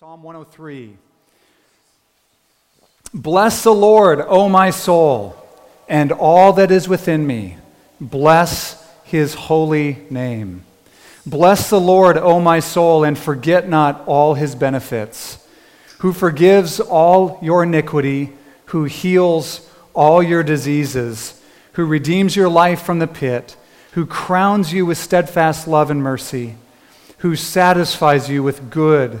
Psalm 103. Bless the Lord, O my soul, and all that is within me. Bless his holy name. Bless the Lord, O my soul, and forget not all his benefits, who forgives all your iniquity, who heals all your diseases, who redeems your life from the pit, who crowns you with steadfast love and mercy, who satisfies you with good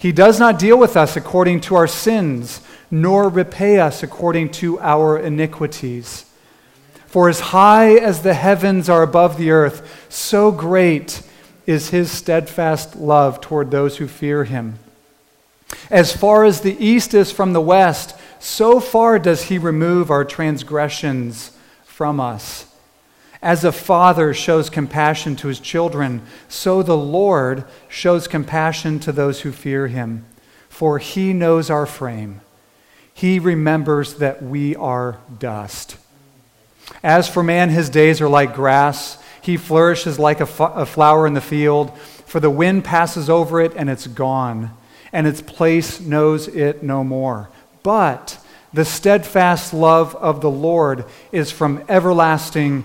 He does not deal with us according to our sins, nor repay us according to our iniquities. For as high as the heavens are above the earth, so great is his steadfast love toward those who fear him. As far as the east is from the west, so far does he remove our transgressions from us. As a father shows compassion to his children, so the Lord shows compassion to those who fear him. For he knows our frame. He remembers that we are dust. As for man, his days are like grass. He flourishes like a, flower in the field, for the wind passes over it and it's gone, and its place knows it no more. But the steadfast love of the Lord is from everlasting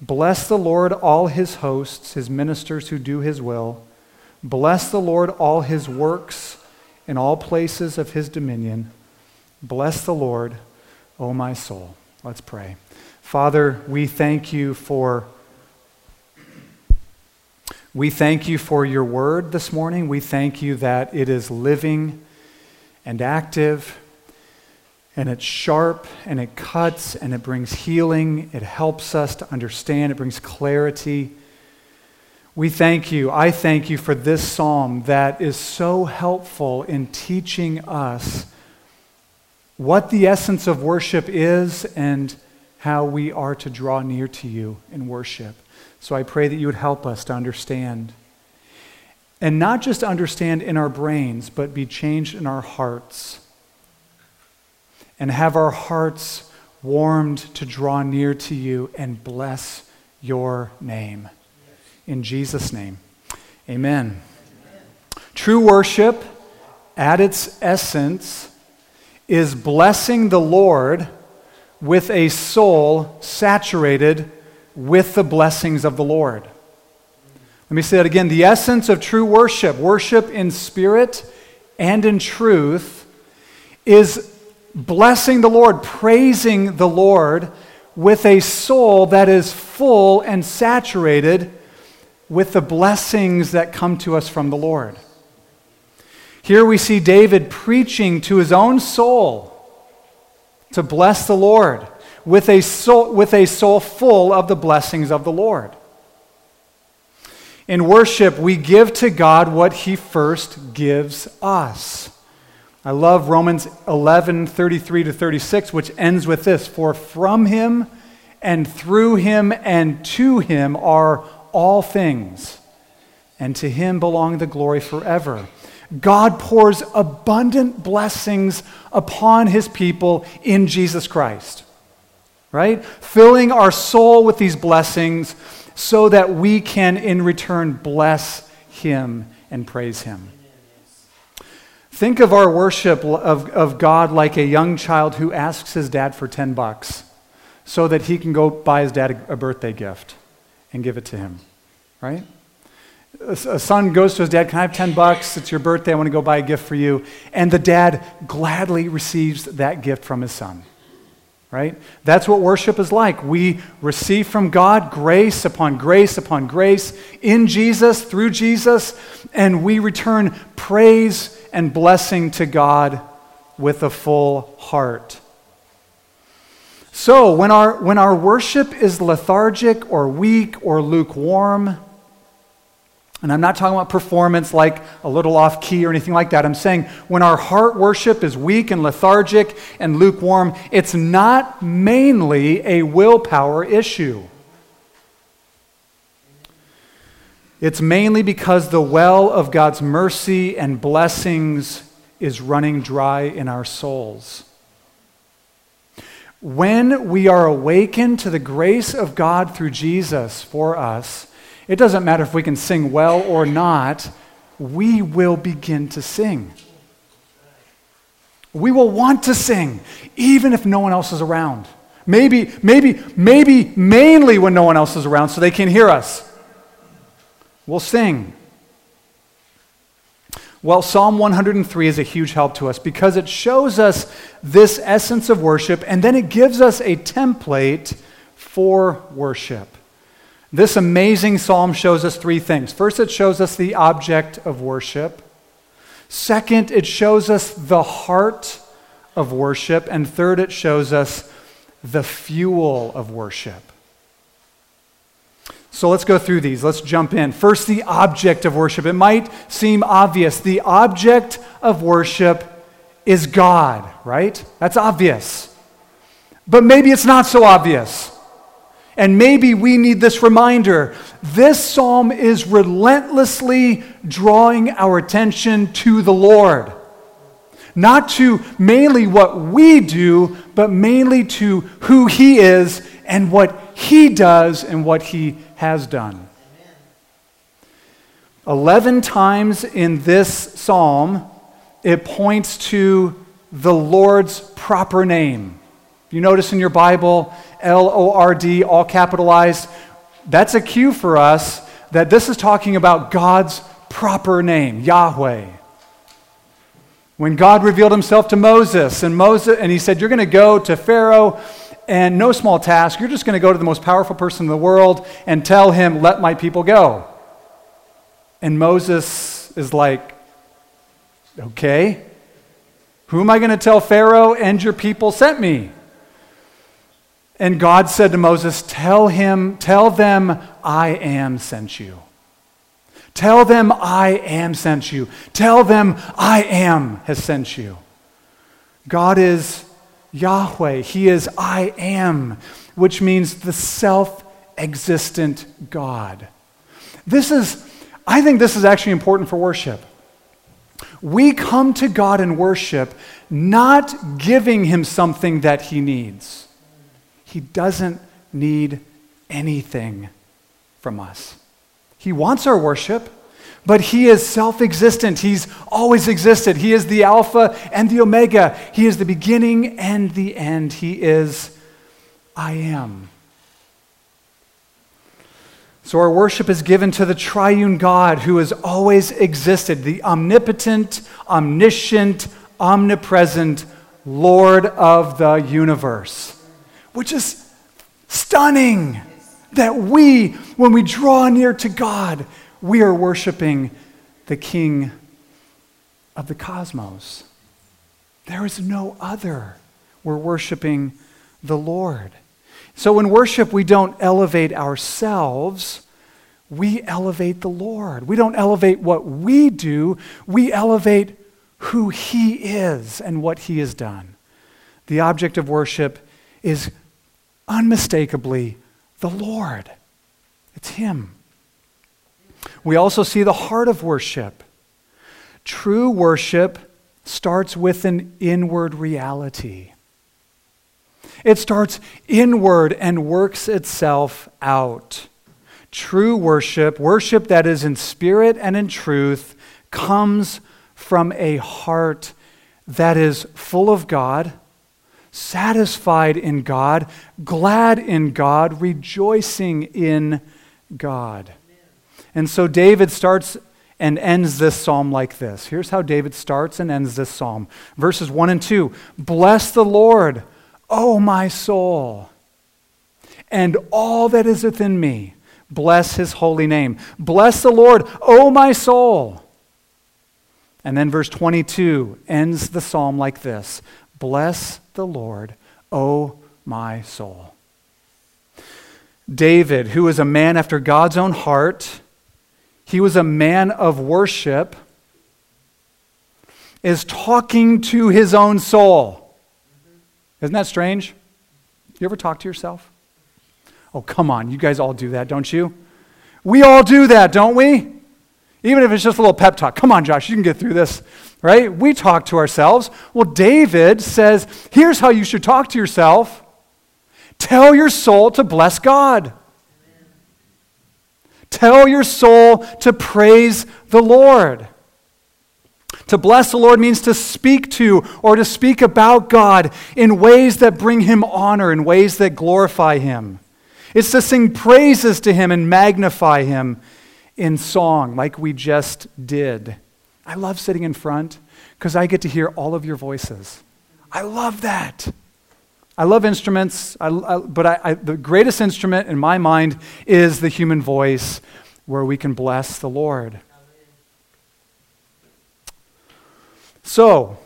Bless the Lord, all his hosts, his ministers who do his will. Bless the Lord, all his works in all places of his dominion. Bless the Lord, O my soul. Let's pray. Father, we thank you for we thank you for your word this morning. We thank you that it is living and active and it's sharp and it cuts and it brings healing. It helps us to understand, it brings clarity. We thank you. I thank you for this psalm that is so helpful in teaching us what the essence of worship is and how we are to draw near to you in worship. So I pray that you would help us to understand. And not just understand in our brains, but be changed in our hearts and have our hearts warmed to draw near to you and bless your name. In Jesus' name, amen. True worship, at its essence, is blessing the Lord with a soul saturated with the blessings of the Lord. Let me say that again. The essence of true worship, worship in spirit and in truth, is blessing the Lord, praising the Lord with a soul that is full and saturated with the blessings that come to us from the Lord. Here we see David preaching to his own soul to bless the Lord with a soul, with a soul full of the blessings of the Lord. In worship, we give to God what he first gives us. I love Romans 11, 33 to 36, which ends with this For from him and through him and to him are all things, and to him belong the glory forever. God pours abundant blessings upon his people in Jesus Christ, right? Filling our soul with these blessings so that we can in return bless him and praise him. Think of our worship of, of God like a young child who asks his dad for 10 bucks so that he can go buy his dad a, a birthday gift and give it to him, right? A, a son goes to his dad, Can I have 10 bucks? It's your birthday. I want to go buy a gift for you. And the dad gladly receives that gift from his son. right? That's what worship is like. We receive from God grace upon grace upon grace in Jesus, through Jesus, and we return praise and blessing to God with a full heart. So, when our, when our worship is lethargic or weak or lukewarm, and I'm not talking about performance like a little off key or anything like that. I'm saying when our heart worship is weak and lethargic and lukewarm, it's not mainly a willpower issue. It's mainly because the well of God's mercy and blessings is running dry in our souls. When we are awakened to the grace of God through Jesus for us, it doesn't matter if we can sing well or not, we will begin to sing. We will want to sing, even if no one else is around. Maybe, maybe, maybe mainly when no one else is around so they can hear us. We'll sing. Well, Psalm 103 is a huge help to us because it shows us this essence of worship and then it gives us a template for worship. This amazing psalm shows us three things. First, it shows us the object of worship. Second, it shows us the heart of worship. And third, it shows us the fuel of worship. So let's go through these. Let's jump in. First, the object of worship. It might seem obvious. The object of worship is God, right? That's obvious. But maybe it's not so obvious. And maybe we need this reminder. This psalm is relentlessly drawing our attention to the Lord. Not to mainly what we do, but mainly to who He is and what He does and what He has done. Eleven times in this psalm, it points to the Lord's proper name. You notice in your Bible, L O R D, all capitalized. That's a cue for us that this is talking about God's proper name, Yahweh. When God revealed himself to Moses, and Moses and he said, You're going to go to Pharaoh, and no small task, you're just going to go to the most powerful person in the world and tell him, Let my people go. And Moses is like, Okay, who am I going to tell Pharaoh and your people sent me? And God said to Moses, Tell him, tell them, I am sent you. Tell them I am sent you. Tell them I am has sent you. God is Yahweh. He is I am, which means the self existent God. This is, I think this is actually important for worship. We come to God in worship not giving him something that he needs. He doesn't need anything from us. He wants our worship, but He is self existent. He's always existed. He is the Alpha and the Omega. He is the beginning and the end. He is I am. So our worship is given to the triune God who has always existed, the omnipotent, omniscient, omnipresent Lord of the universe which is stunning that we, when we draw near to God, we are worshiping the King of the cosmos. There is no other. We're worshiping the Lord. So in worship, we don't elevate ourselves, we elevate the Lord. We don't elevate what we do, we elevate who He is and what He has done. The object of worship is unmistakably the Lord. It's Him. We also see the heart of worship. True worship starts with an inward reality. It starts inward and works itself out. True worship, worship that is in spirit and in truth, comes from a heart that is full of God satisfied in God, glad in God, rejoicing in God. And so David starts and ends this psalm like this. Here's how David starts and ends this psalm verses 1 and 2 Bless the Lord, O my soul, and all that is within me. Bless his holy name. Bless the Lord, O my soul. And then verse 22 ends the psalm like this Bless the Lord, O my soul. David, who is a man after God's own heart, he was a man of worship, is talking to his own soul. Isn't that strange? You ever talk to yourself? Oh, come on. You guys all do that, don't you? We all do that, don't we? Even if it's just a little pep talk. Come on, Josh, you can get through this, right? We talk to ourselves. Well, David says, here's how you should talk to yourself tell your soul to bless God. Tell your soul to praise the Lord. To bless the Lord means to speak to or to speak about God in ways that bring him honor, in ways that glorify him. It's to sing praises to him and magnify him in song, like we just did. I love sitting in front because I get to hear all of your voices. I love that. I love instruments, I, I, but I, the greatest instrument in my mind is the human voice where we can bless the Lord. So,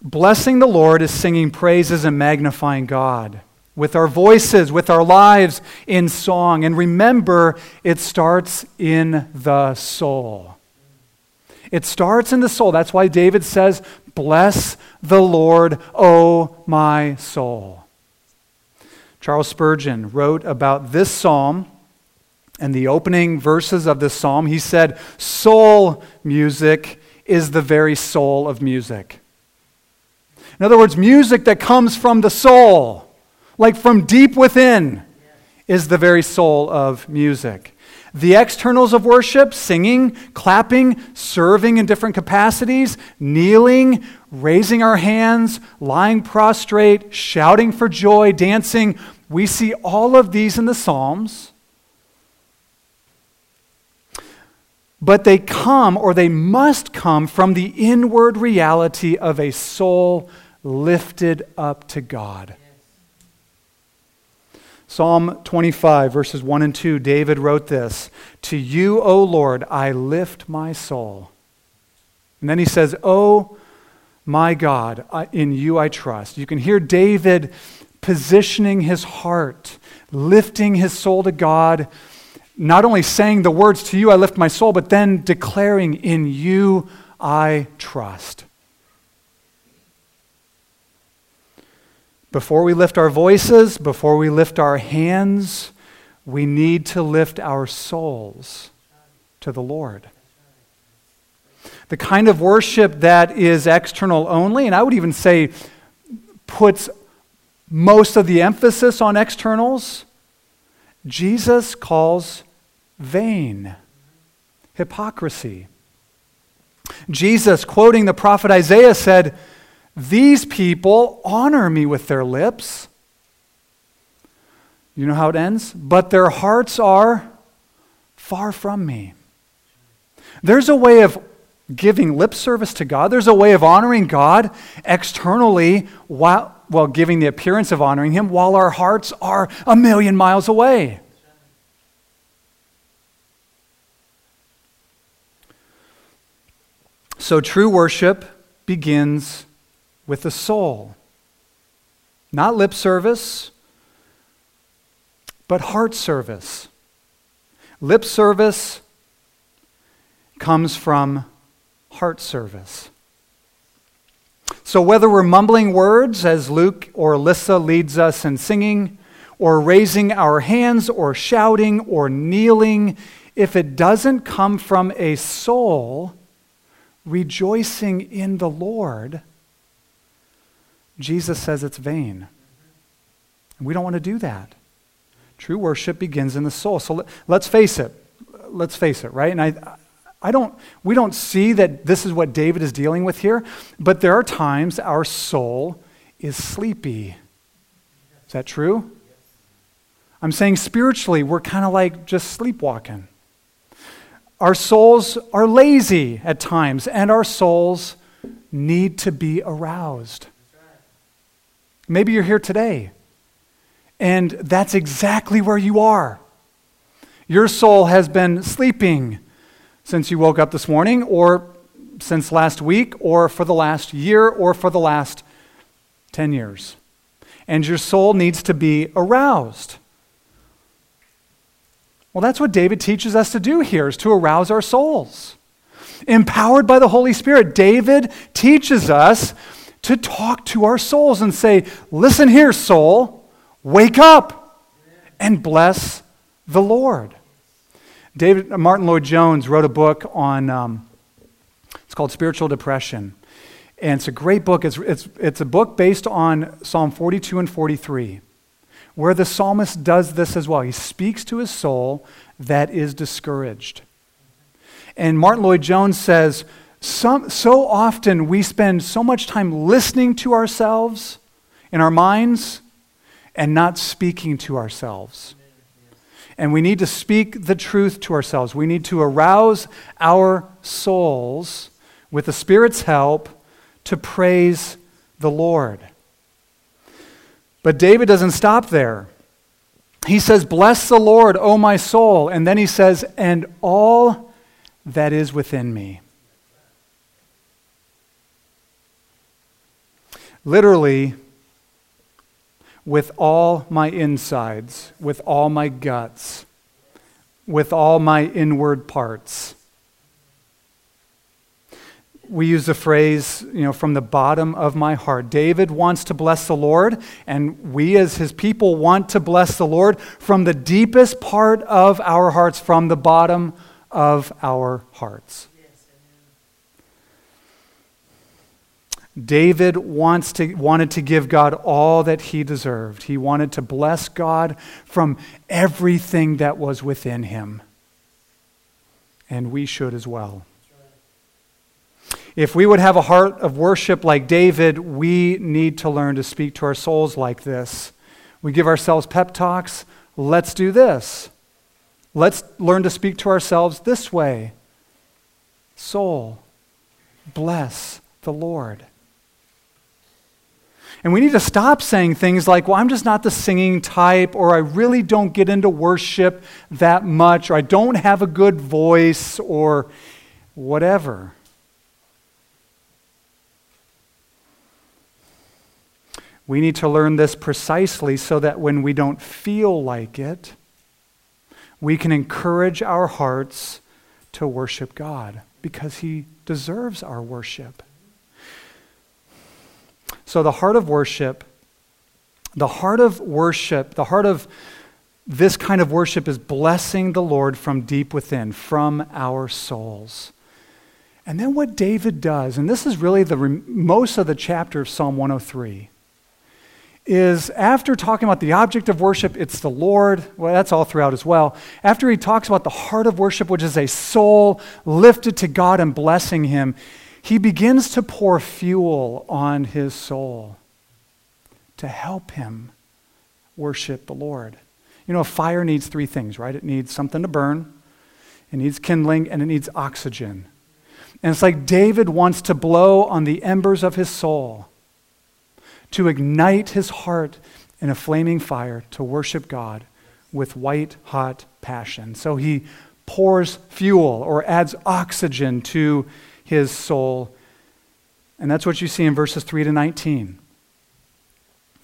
blessing the Lord is singing praises and magnifying God with our voices, with our lives in song. And remember, it starts in the soul. It starts in the soul. That's why David says, Bless the Lord, O my soul. Charles Spurgeon wrote about this psalm and the opening verses of this psalm. He said, Soul music is the very soul of music. In other words, music that comes from the soul like from deep within, is the very soul of music. The externals of worship, singing, clapping, serving in different capacities, kneeling, raising our hands, lying prostrate, shouting for joy, dancing, we see all of these in the Psalms. But they come, or they must come, from the inward reality of a soul lifted up to God. Psalm 25, verses 1 and 2, David wrote this To you, O Lord, I lift my soul. And then he says, Oh, my God, in you I trust. You can hear David positioning his heart, lifting his soul to God, not only saying the words, To you I lift my soul, but then declaring, In you I trust. Before we lift our voices, before we lift our hands, we need to lift our souls to the Lord. The kind of worship that is external only, and I would even say puts most of the emphasis on externals, Jesus calls vain, hypocrisy. Jesus, quoting the prophet Isaiah, said, these people honor me with their lips. You know how it ends? But their hearts are far from me. There's a way of giving lip service to God, there's a way of honoring God externally while, while giving the appearance of honoring Him, while our hearts are a million miles away. So true worship begins with the soul. Not lip service, but heart service. Lip service comes from heart service. So, whether we're mumbling words, as Luke or Alyssa leads us in singing, or raising our hands, or shouting, or kneeling, if it doesn't come from a soul rejoicing in the Lord, Jesus says it's vain. And we don't want to do that. True worship begins in the soul. So let, us face it. Let's face it, right? And I, I don't, we don't see that this is what David is dealing with here, but there are times our soul is sleepy. Is that true? I'm saying spiritually, we're kind of like just sleepwalking. Our souls are lazy at times, and our souls need to be aroused. Maybe you're here today, and that's exactly where you are. Your soul has been sleeping since you woke up this morning, or since last week, or for the last year, or for the last 10 years. And your soul needs to be aroused. Well, that's what David teaches us to do here, is to arouse our souls. Empowered by the Holy Spirit, David teaches us to talk to our souls and say, Listen here, soul, wake up and bless the Lord. David Martyn Lloyd-Jones wrote a book on um, it's called Spiritual Depression. And it's a great book. It's, it's, it's a book based on Psalm 42 and 43, where the psalmist does this as well. He speaks to his soul that is discouraged. And Martyn Lloyd-Jones says, some, so often we spend so much time listening to ourselves in our minds and not speaking to ourselves. And we need to speak the truth to ourselves. We need to arouse our souls with the Spirit's help to praise the Lord. But David doesn't stop there. He says, Bless the Lord, O my soul. And then he says, And all that is within me. Literally, with all my insides, with all my guts, with all my inward parts we use the phrase, you know, from the bottom of my heart. David wants to bless the Lord, and we as his people want to bless the Lord from the deepest part of our hearts, from the bottom of our hearts. David wants to, wanted to give God all that he deserved. He wanted to bless God from everything that was within him. And we should as well. If we would have a heart of worship like David, we need to learn to speak to our souls like this. We give ourselves pep talks. Let's do this. Let's learn to speak to ourselves this way Soul, bless the Lord. And we need to stop saying things like, well, I'm just not the singing type, or I really don't get into worship that much, or I don't have a good voice, or whatever. We need to learn this precisely so that when we don't feel like it, we can encourage our hearts to worship God because He deserves our worship. So, the heart of worship, the heart of worship, the heart of this kind of worship is blessing the Lord from deep within, from our souls. And then what David does, and this is really the most of the chapter of Psalm 103 is after talking about the object of worship, it's the Lord. Well, that's all throughout as well. After he talks about the heart of worship, which is a soul lifted to God and blessing him, he begins to pour fuel on his soul to help him worship the Lord. You know, a fire needs three things, right? It needs something to burn, it needs kindling, and it needs oxygen. And it's like David wants to blow on the embers of his soul to ignite his heart in a flaming fire to worship God with white hot passion. So he pours fuel or adds oxygen to his soul. And that's what you see in verses 3 to 19.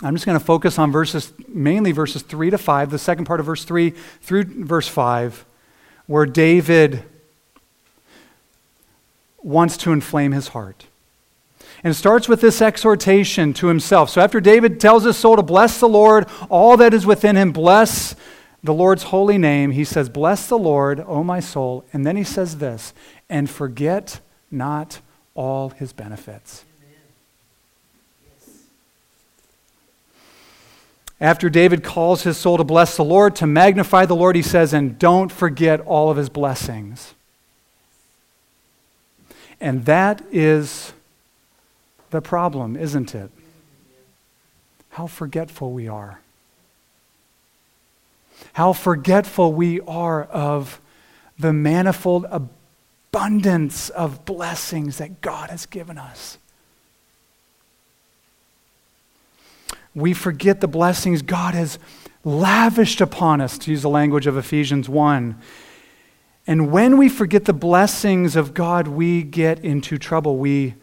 I'm just going to focus on verses, mainly verses 3 to 5, the second part of verse 3 through verse 5, where David wants to inflame his heart. And it starts with this exhortation to himself. So after David tells his soul to bless the Lord, all that is within him, bless the Lord's holy name, he says, Bless the Lord, O my soul. And then he says this, and forget not all his benefits. After David calls his soul to bless the Lord, to magnify the Lord, he says, and don't forget all of his blessings. And that is the problem, isn't it? How forgetful we are. How forgetful we are of the manifold abundance of blessings that God has given us. we forget the blessings God has lavished upon us, to use the language of Ephesians 1. And when we forget the blessings of God, we get into trouble. We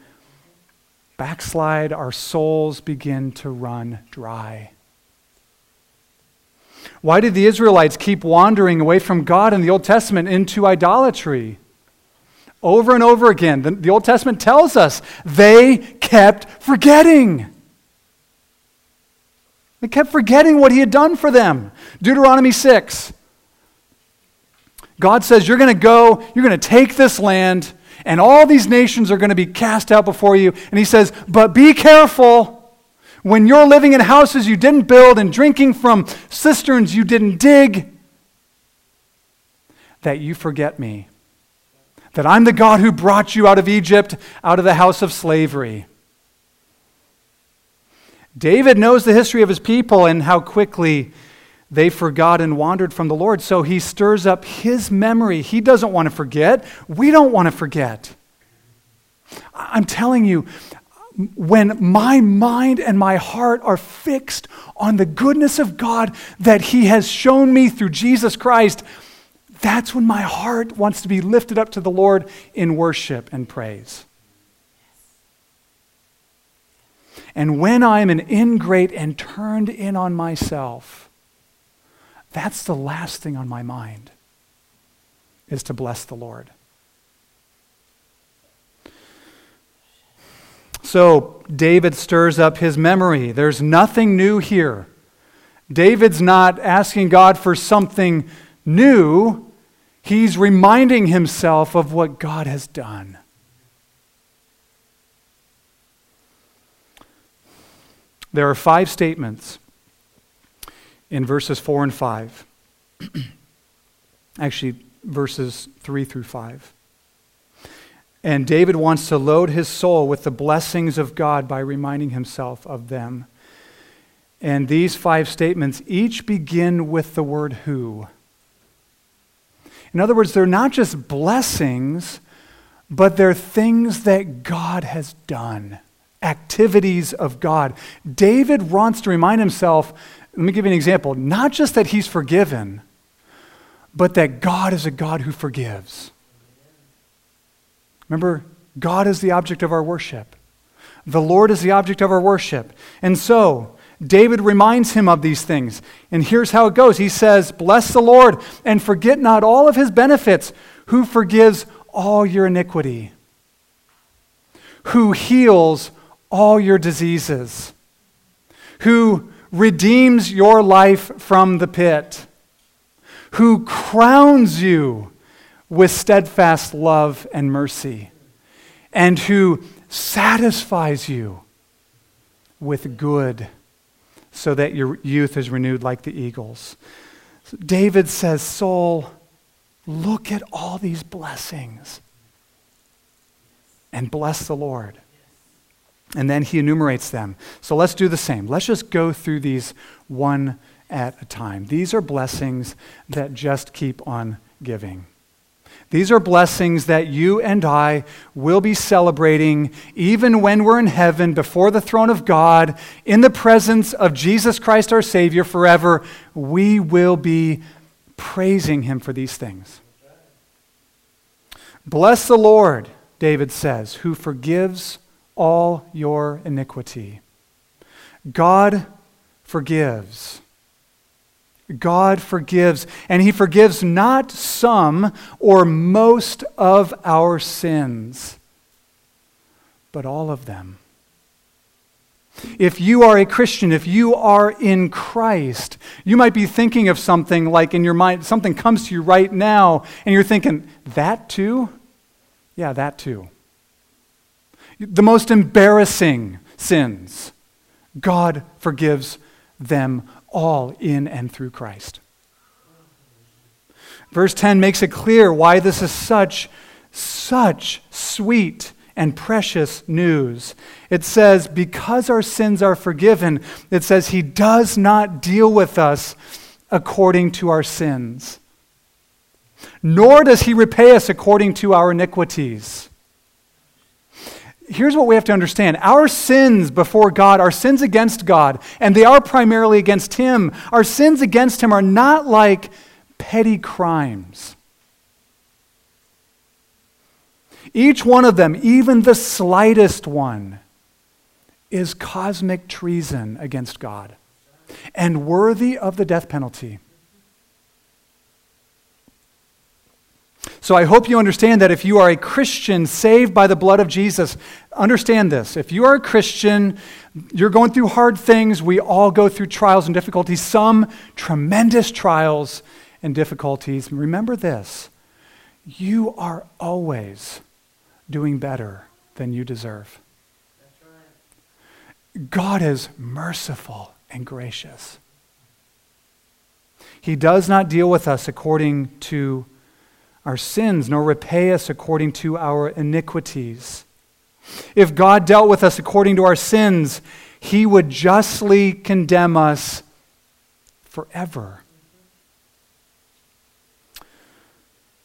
backslide, our souls begin to run dry. Why did the Israelites keep wandering away from God in the Old Testament into idolatry? Over and over again, the, the Old Testament tells us they kept forgetting. They kept forgetting what he had done for them. Deuteronomy 6. God says, You're going to go, you're going to take this land, and all these nations are going to be cast out before you. And he says, But be careful when you're living in houses you didn't build and drinking from cisterns you didn't dig, that you forget me. That I'm the God who brought you out of Egypt, out of the house of slavery. David knows the history of his people and how quickly they forgot and wandered from the Lord. So he stirs up his memory. He doesn't want to forget. We don't want to forget. I'm telling you, when my mind and my heart are fixed on the goodness of God that He has shown me through Jesus Christ, that's when my heart wants to be lifted up to the Lord in worship and praise. And when I'm an ingrate and turned in on myself, that's the last thing on my mind is to bless the Lord. So David stirs up his memory. There's nothing new here. David's not asking God for something new, he's reminding himself of what God has done. There are five statements in verses 4 and 5. Actually, verses 3 through 5. And David wants to load his soul with the blessings of God by reminding himself of them. And these five statements each begin with the word who. In other words, they're not just blessings, but they're things that God has done, activities of God. David wants to remind himself, let me give you an example, not just that he's forgiven, but that God is a God who forgives. Remember, God is the object of our worship. The Lord is the object of our worship. And so, David reminds him of these things. And here's how it goes He says, Bless the Lord and forget not all of his benefits, who forgives all your iniquity, who heals all your diseases, who redeems your life from the pit, who crowns you with steadfast love and mercy, and who satisfies you with good, so that your youth is renewed like the eagles. David says, Soul, look at all these blessings and bless the Lord. And then he enumerates them. So let's do the same. Let's just go through these one at a time. These are blessings that just keep on giving. These are blessings that you and I will be celebrating even when we're in heaven before the throne of God, in the presence of Jesus Christ our Savior forever. We will be praising Him for these things. Bless the Lord, David says, who forgives all your iniquity. God forgives. God forgives, and He forgives not some or most of our sins, but all of them. If you are a Christian, if you are in Christ, you might be thinking of something like in your mind, something comes to you right now, and you're thinking, that too? Yeah, that too. The most embarrassing sins, God forgives them all in and through Christ. Verse 10 makes it clear why this is such, such sweet and precious news. It says, because our sins are forgiven, it says, He does not deal with us according to our sins, nor does He repay us according to our iniquities. Here's what we have to understand our sins before God, our sins against God, and they are primarily against Him, our sins against Him are not like petty crimes. Each one of them, even the slightest one, is cosmic treason against God and worthy of the death penalty. So I hope you understand that if you are a Christian saved by the blood of Jesus, understand this. If you are a Christian, you're going through hard things. We all go through trials and difficulties, some tremendous trials and difficulties. Remember this you are always doing better than you deserve. God is merciful and gracious. He does not deal with us according to our sins, nor repay us according to our iniquities. If God dealt with us according to our sins, he would justly condemn us forever.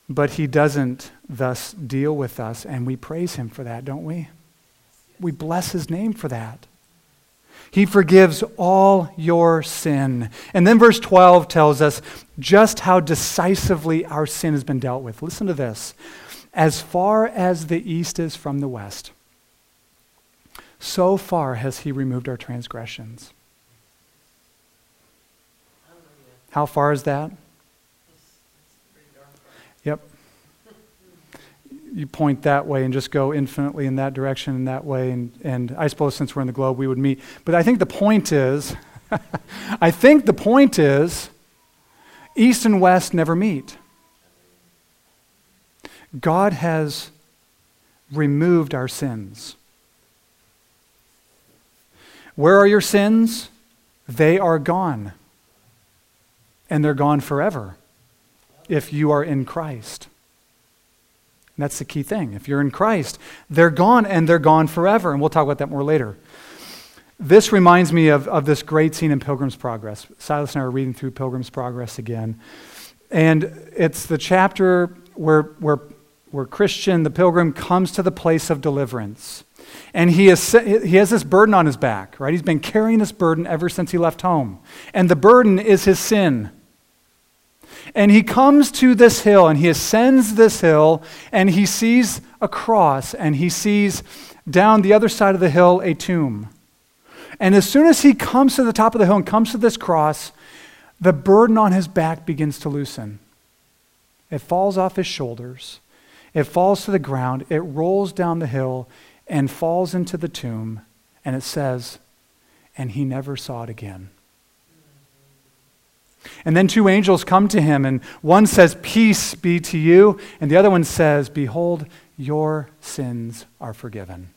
But he doesn't thus deal with us, and we praise him for that, don't we? We bless his name for that. He forgives all your sin. And then verse 12 tells us just how decisively our sin has been dealt with. Listen to this. As far as the east is from the west, so far has he removed our transgressions. How far is that? Yep you point that way and just go infinitely in that direction and that way. And, and I suppose since we're in the globe, we would meet. But I think the point is, I think the point is, East and West never meet. God has removed our sins. Where are your sins? They are gone. And they're gone forever if you are in Christ. And that's the key thing. If you're in Christ, they're gone and they're gone forever. And we'll talk about that more later. This reminds me of, of this great scene in Pilgrim's Progress. Silas and I are reading through Pilgrim's Progress again. And it's the chapter where, where, where Christian, the pilgrim, comes to the place of deliverance. And he, is, he has this burden on his back, right? He's been carrying this burden ever since he left home. And the burden is his sin. And he comes to this hill and he ascends this hill and he sees a cross and he sees down the other side of the hill a tomb. And as soon as he comes to the top of the hill and comes to this cross, the burden on his back begins to loosen. It falls off his shoulders, it falls to the ground, it rolls down the hill and falls into the tomb. And it says, and he never saw it again. And then two angels come to him, and one says, Peace be to you, and the other one says, Behold, your sins are forgiven.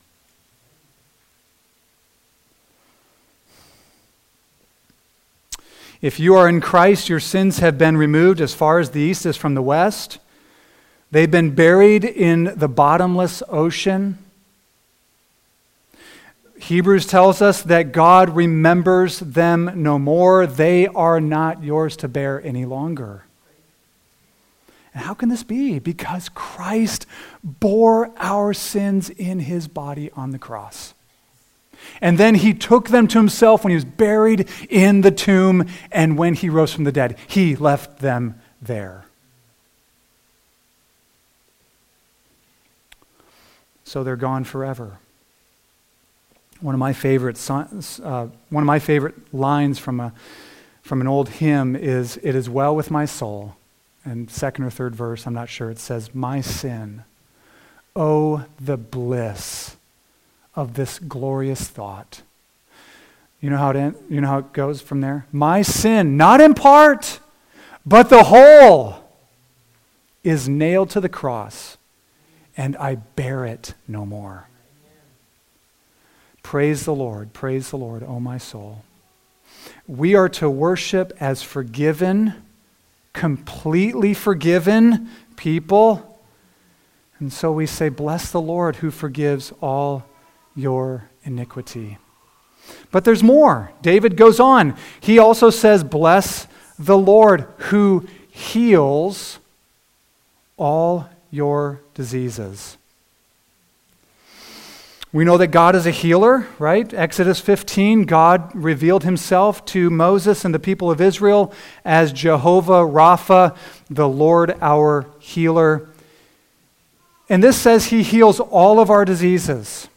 If you are in Christ, your sins have been removed as far as the east is from the west. They've been buried in the bottomless ocean. Hebrews tells us that God remembers them no more. They are not yours to bear any longer. And how can this be? Because Christ bore our sins in his body on the cross. And then he took them to himself when he was buried in the tomb, and when he rose from the dead, he left them there. So they're gone forever. One of my favorite, uh, one of my favorite lines from, a, from an old hymn is, It is well with my soul. And second or third verse, I'm not sure, it says, My sin. Oh, the bliss of this glorious thought. You know how it, end, you know how it goes from there? My sin, not in part, but the whole, is nailed to the cross, and I bear it no more. Praise the Lord, praise the Lord, O my soul. We are to worship as forgiven, completely forgiven people. And so we say, Bless the Lord who forgives all your iniquity. But there's more. David goes on. He also says, Bless the Lord who heals all your diseases. We know that God is a healer, right? Exodus 15, God revealed himself to Moses and the people of Israel as Jehovah Rapha, the Lord our healer. And this says he heals all of our diseases.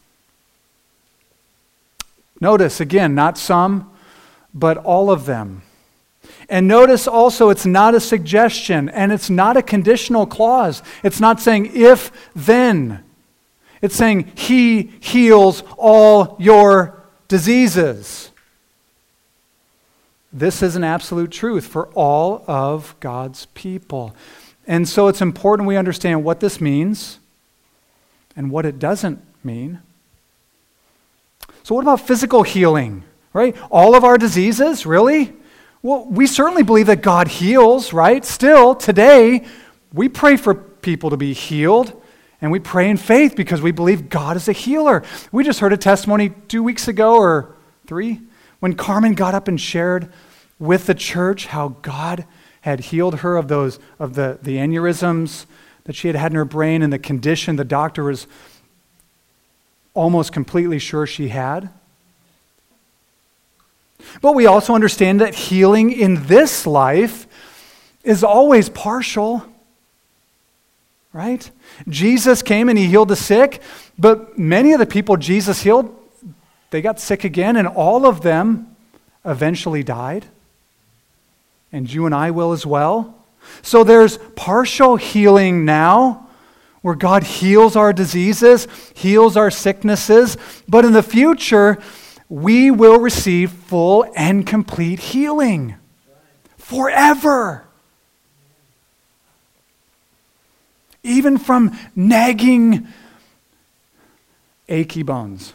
Notice, again, not some, but all of them. And notice also, it's not a suggestion and it's not a conditional clause. It's not saying if, then. It's saying He heals all your diseases. This is an absolute truth for all of God's people. And so it's important we understand what this means and what it doesn't mean. So, what about physical healing? Right? All of our diseases, really? Well, we certainly believe that God heals, right? Still, today, we pray for people to be healed. And we pray in faith because we believe God is a healer. We just heard a testimony two weeks ago or three when Carmen got up and shared with the church how God had healed her of those of the, the aneurysms that she had had in her brain and the condition the doctor was almost completely sure she had. But we also understand that healing in this life is always partial right? Jesus came and he healed the sick, but many of the people Jesus healed, they got sick again, and all of them eventually died. And you and I will as well. So there's partial healing now, where God heals our diseases, heals our sicknesses, but in the future, we will receive full and complete healing forever. even from nagging, achy bones.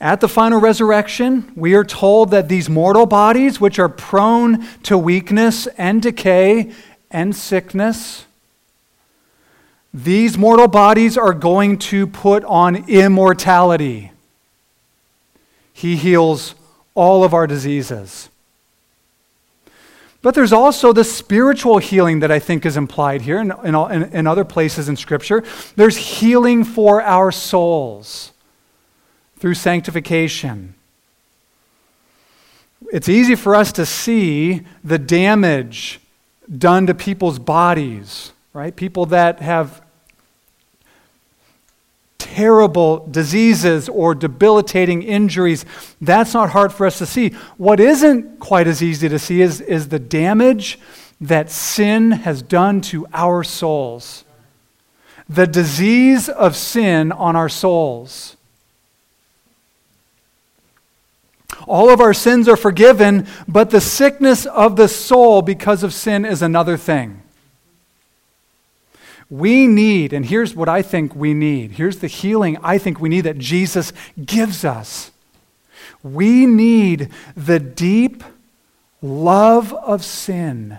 At the final resurrection, we are told that these mortal bodies, which are prone to weakness and decay and sickness, these mortal bodies are going to put on immortality. He heals all of our diseases. But there's also the spiritual healing that I think is implied here and in, in, in, other places in Scripture. There's healing for our souls through sanctification. It's easy for us to see the damage done to people's bodies, right? People that have terrible diseases or debilitating injuries. That's not hard for us to see. What isn't quite as easy to see is, is the damage that sin has done to our souls. The disease of sin on our souls. All of our sins are forgiven, but the sickness of the soul because of sin is another thing. We need, and here's what I think we need. Here's the healing I think we need that Jesus gives us. We need the deep love of sin.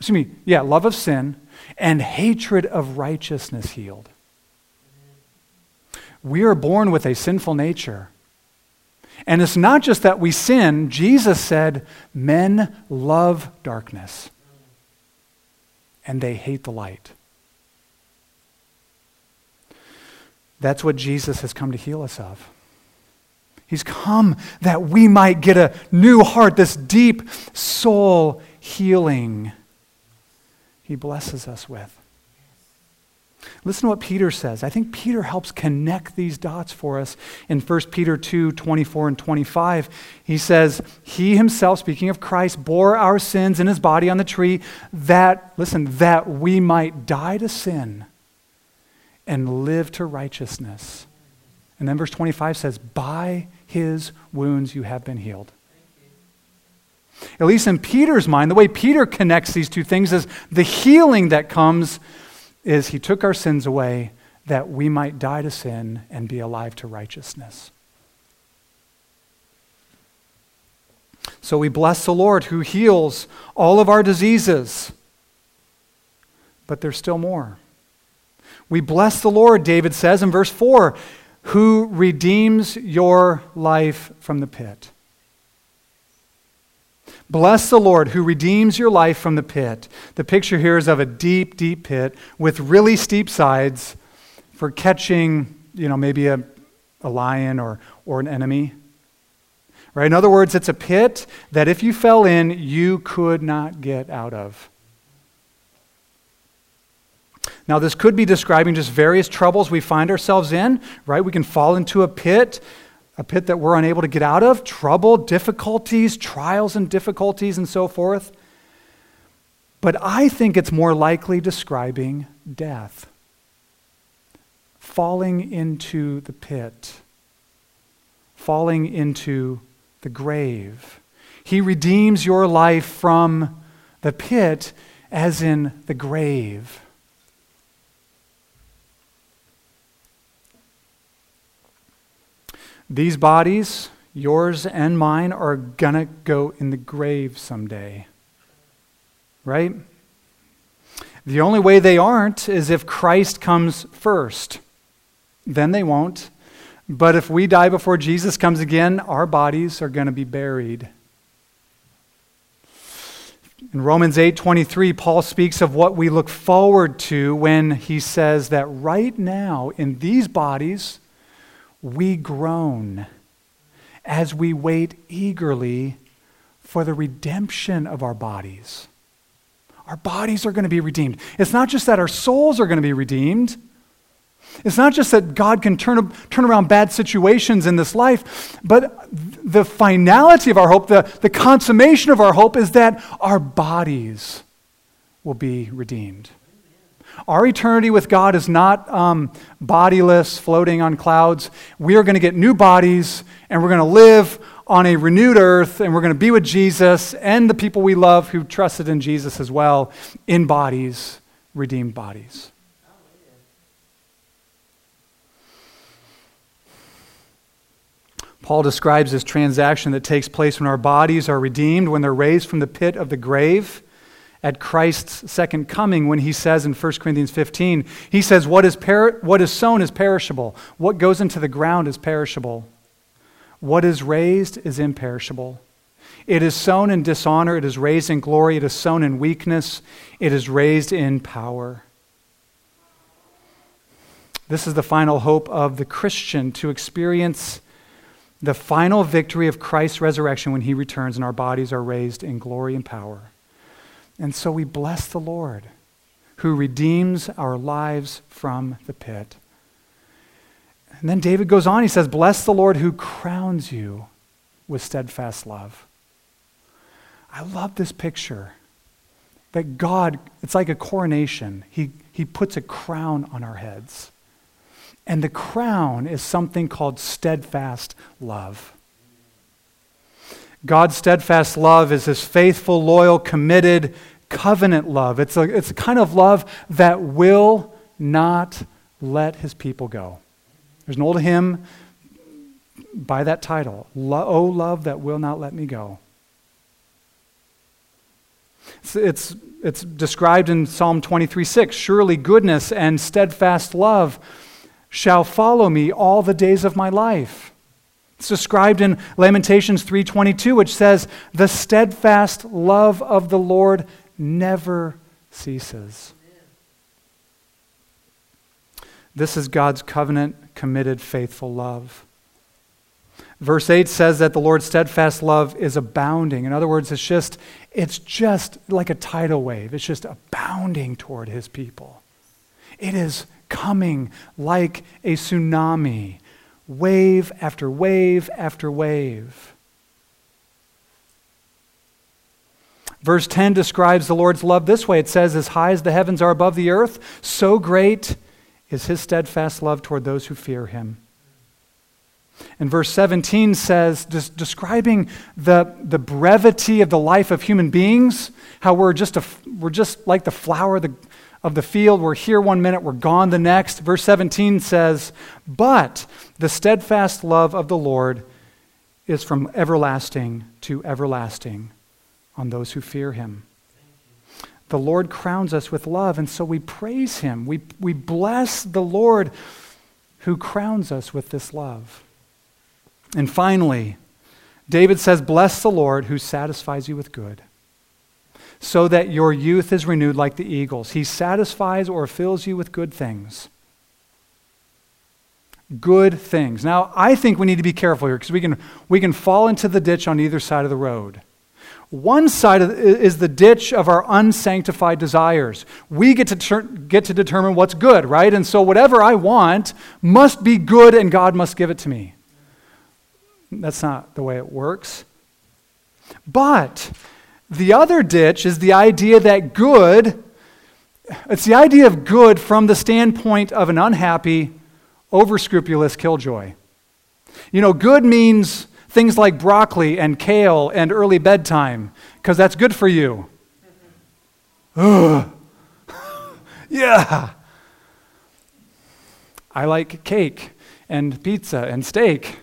Excuse me, yeah, love of sin and hatred of righteousness healed. We are born with a sinful nature. And it's not just that we sin. Jesus said, Men love darkness and they hate the light. That's what Jesus has come to heal us of. He's come that we might get a new heart, this deep soul healing he blesses us with. Listen to what Peter says. I think Peter helps connect these dots for us in 1 Peter 2 24 and 25. He says, He himself, speaking of Christ, bore our sins in his body on the tree, that, listen, that we might die to sin and live to righteousness. And then verse 25 says, By his wounds you have been healed. At least in Peter's mind, the way Peter connects these two things is the healing that comes is he took our sins away that we might die to sin and be alive to righteousness. So we bless the Lord who heals all of our diseases. But there's still more. We bless the Lord, David says in verse 4, who redeems your life from the pit. Bless the Lord who redeems your life from the pit. The picture here is of a deep, deep pit with really steep sides for catching you know, maybe a, a lion or, or an enemy. Right? In other words, it's a pit that if you fell in, you could not get out of. Now, this could be describing just various troubles we find ourselves in, right? We can fall into a pit, a pit that we're unable to get out of, trouble, difficulties, trials and difficulties, and so forth. But I think it's more likely describing death, falling into the pit, falling into the grave. He redeems your life from the pit, as in the grave. These bodies, yours and mine, are going to go in the grave someday. Right? The only way they aren't is if Christ comes first. Then they won't. But if we die before Jesus comes again, our bodies are going to be buried. In Romans 8:23, Paul speaks of what we look forward to when he says that right now in these bodies we groan as we wait eagerly for the redemption of our bodies. Our bodies are going to be redeemed. It's not just that our souls are going to be redeemed. It's not just that God can turn, turn around bad situations in this life, but the finality of our hope, the, the consummation of our hope, is that our bodies will be redeemed. Our eternity with God is not um, bodiless, floating on clouds. We are going to get new bodies, and we're going to live on a renewed earth, and we're going to be with Jesus and the people we love who trusted in Jesus as well in bodies, redeemed bodies. Paul describes this transaction that takes place when our bodies are redeemed, when they're raised from the pit of the grave at Christ's second coming when he says in 1 Corinthians 15, he says, What is, per- what is sown is perishable, what goes into the ground is perishable, what is raised is imperishable. It is sown in dishonor, it is raised in glory, it is sown in weakness, it is raised in power. This is the final hope of the Christian to experience the final victory of Christ's resurrection when he returns and our bodies are raised in glory and power. And so we bless the Lord who redeems our lives from the pit. And then David goes on, he says, Bless the Lord who crowns you with steadfast love. I love this picture that God, it's like a coronation. He, he puts a crown on our heads. And the crown is something called steadfast love. God's steadfast love is his faithful, loyal, committed, covenant love. It's a, it's a kind of love that will not let his people go. There's an old hymn by that title Oh, love that will not let me go. It's, it's, it's described in Psalm 23 6. Surely goodness and steadfast love shall follow me all the days of my life. It's described in Lamentations 3:22 which says the steadfast love of the Lord never ceases. This is God's covenant committed faithful love. Verse 8 says that the Lord's steadfast love is abounding. In other words, it's just it's just like a tidal wave. It's just abounding toward his people. It is coming like a tsunami wave after wave after wave. Verse 10 describes the Lord's love this way it says, As high as the heavens are above the earth, so great is his steadfast love toward those who fear him. And verse 17 says, des- describing the, the brevity of the life of human beings, how we're just, a, we're just like the flower the, of the field. We're here one minute, we're gone the next. Verse 17 says, But the steadfast love of the Lord is from everlasting to everlasting on those who fear him. The Lord crowns us with love, and so we praise him. We, we bless the Lord who crowns us with this love. And finally, David says, Bless the Lord who satisfies you with good, so that your youth is renewed like the eagles. He satisfies or fills you with good things. good things. Now, I think we need to be careful here because we can, we can fall into the ditch on either side of the road. One side the, is the ditch of our unsanctified desires. We get to, ter- get to determine what's good, right? And so whatever I want must be good and God must give it to me. That's not the way it works. But the other ditch is the idea that good, it's the idea of good from the standpoint of an unhappy, overscrupulous killjoy. You know, good means things like broccoli and kale and early bedtime, because that's good for you. Ugh. yeah. I like cake and pizza and steak.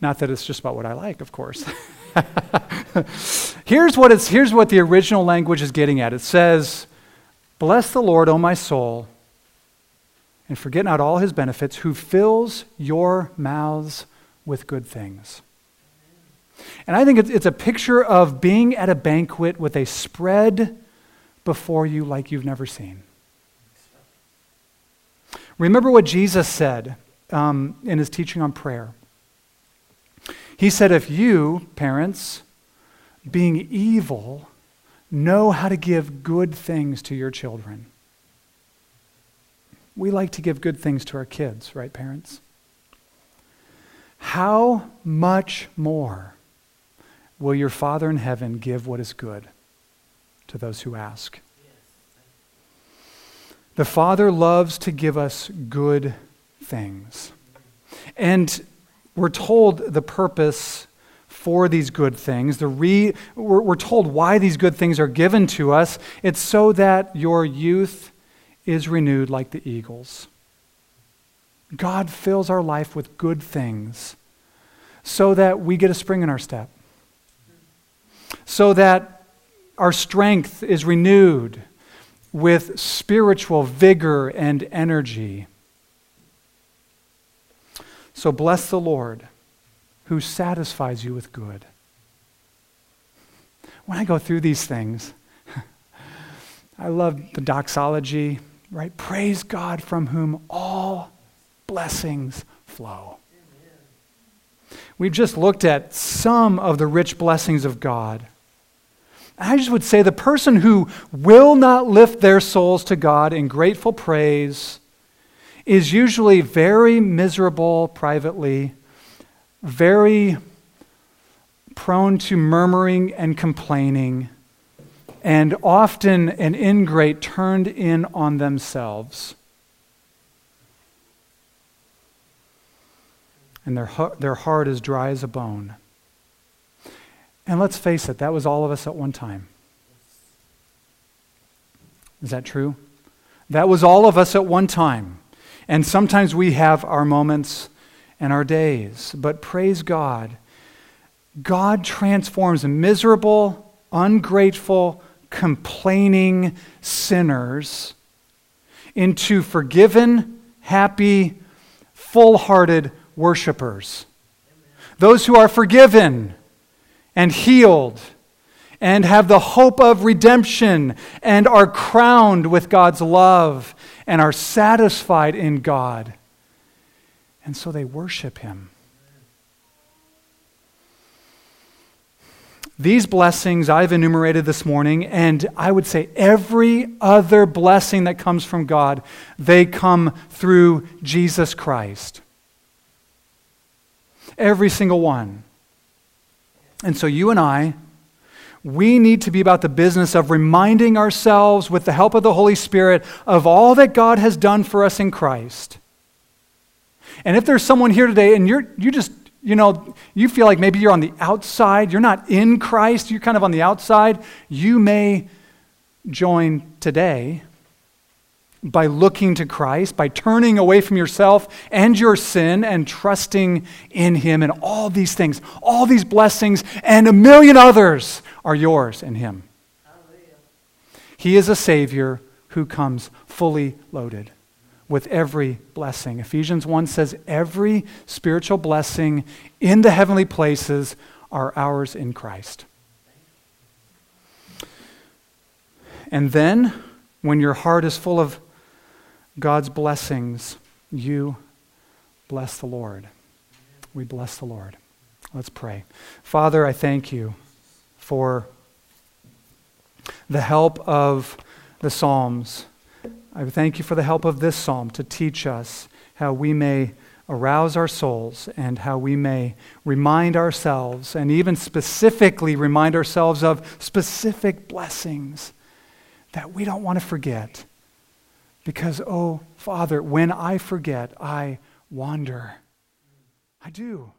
Not that it's just about what I like, of course. here's, what it's, here's what the original language is getting at it says, Bless the Lord, O my soul, and forget not all his benefits, who fills your mouths with good things. And I think it's, it's a picture of being at a banquet with a spread before you like you've never seen. Remember what Jesus said um, in his teaching on prayer. He said, If you, parents, being evil, know how to give good things to your children, we like to give good things to our kids, right, parents? How much more will your Father in heaven give what is good to those who ask? The Father loves to give us good things. And we're told the purpose for these good things. The re, we're, we're told why these good things are given to us. It's so that your youth is renewed like the eagles. God fills our life with good things so that we get a spring in our step, so that our strength is renewed with spiritual vigor and energy. So bless the Lord who satisfies you with good. When I go through these things, I love the doxology, right? Praise God from whom all blessings flow. We've just looked at some of the rich blessings of God. I just would say the person who will not lift their souls to God in grateful praise is usually very miserable privately, very prone to murmuring and complaining, and often an ingrate turned in on themselves. And their, their heart is dry as a bone. And let's face it, that was all of us at one time. Is that true? That was all of us at one time. And sometimes we have our moments and our days. But praise God, God transforms miserable, ungrateful, complaining sinners into forgiven, happy, full hearted worshipers. Those who are forgiven and healed and have the hope of redemption and are crowned with God's love and are satisfied in God. And so they worship Him. These blessings I've enumerated this morning, and I would say every other blessing that comes from God, they come through Jesus Christ. Every single one. And so you and I, we need to be about the business of reminding ourselves, with the help of the Holy Spirit, of all that God has done for us in Christ. And if there's someone here today and you're, you just, you know, you feel like maybe you're on the outside, you're not in Christ, you're kind of on the outside, you may join today by looking to Christ, by turning away from yourself and your sin and trusting in Him. And all these things, all these blessings, and a million others are yours in Him. Hallelujah. He is a Savior who comes fully loaded with every blessing. Ephesians 1 says, Every spiritual blessing in the heavenly places are ours in Christ. And then when your heart is full of God's blessings, you bless the Lord. We bless the Lord. Let's pray. Father, I thank you for the help of the Psalms. I thank you for the help of this psalm to teach us how we may arouse our souls and how we may remind ourselves and even specifically remind ourselves of specific blessings that we don't want to forget. Because, oh, Father, when I forget, I wander. I do.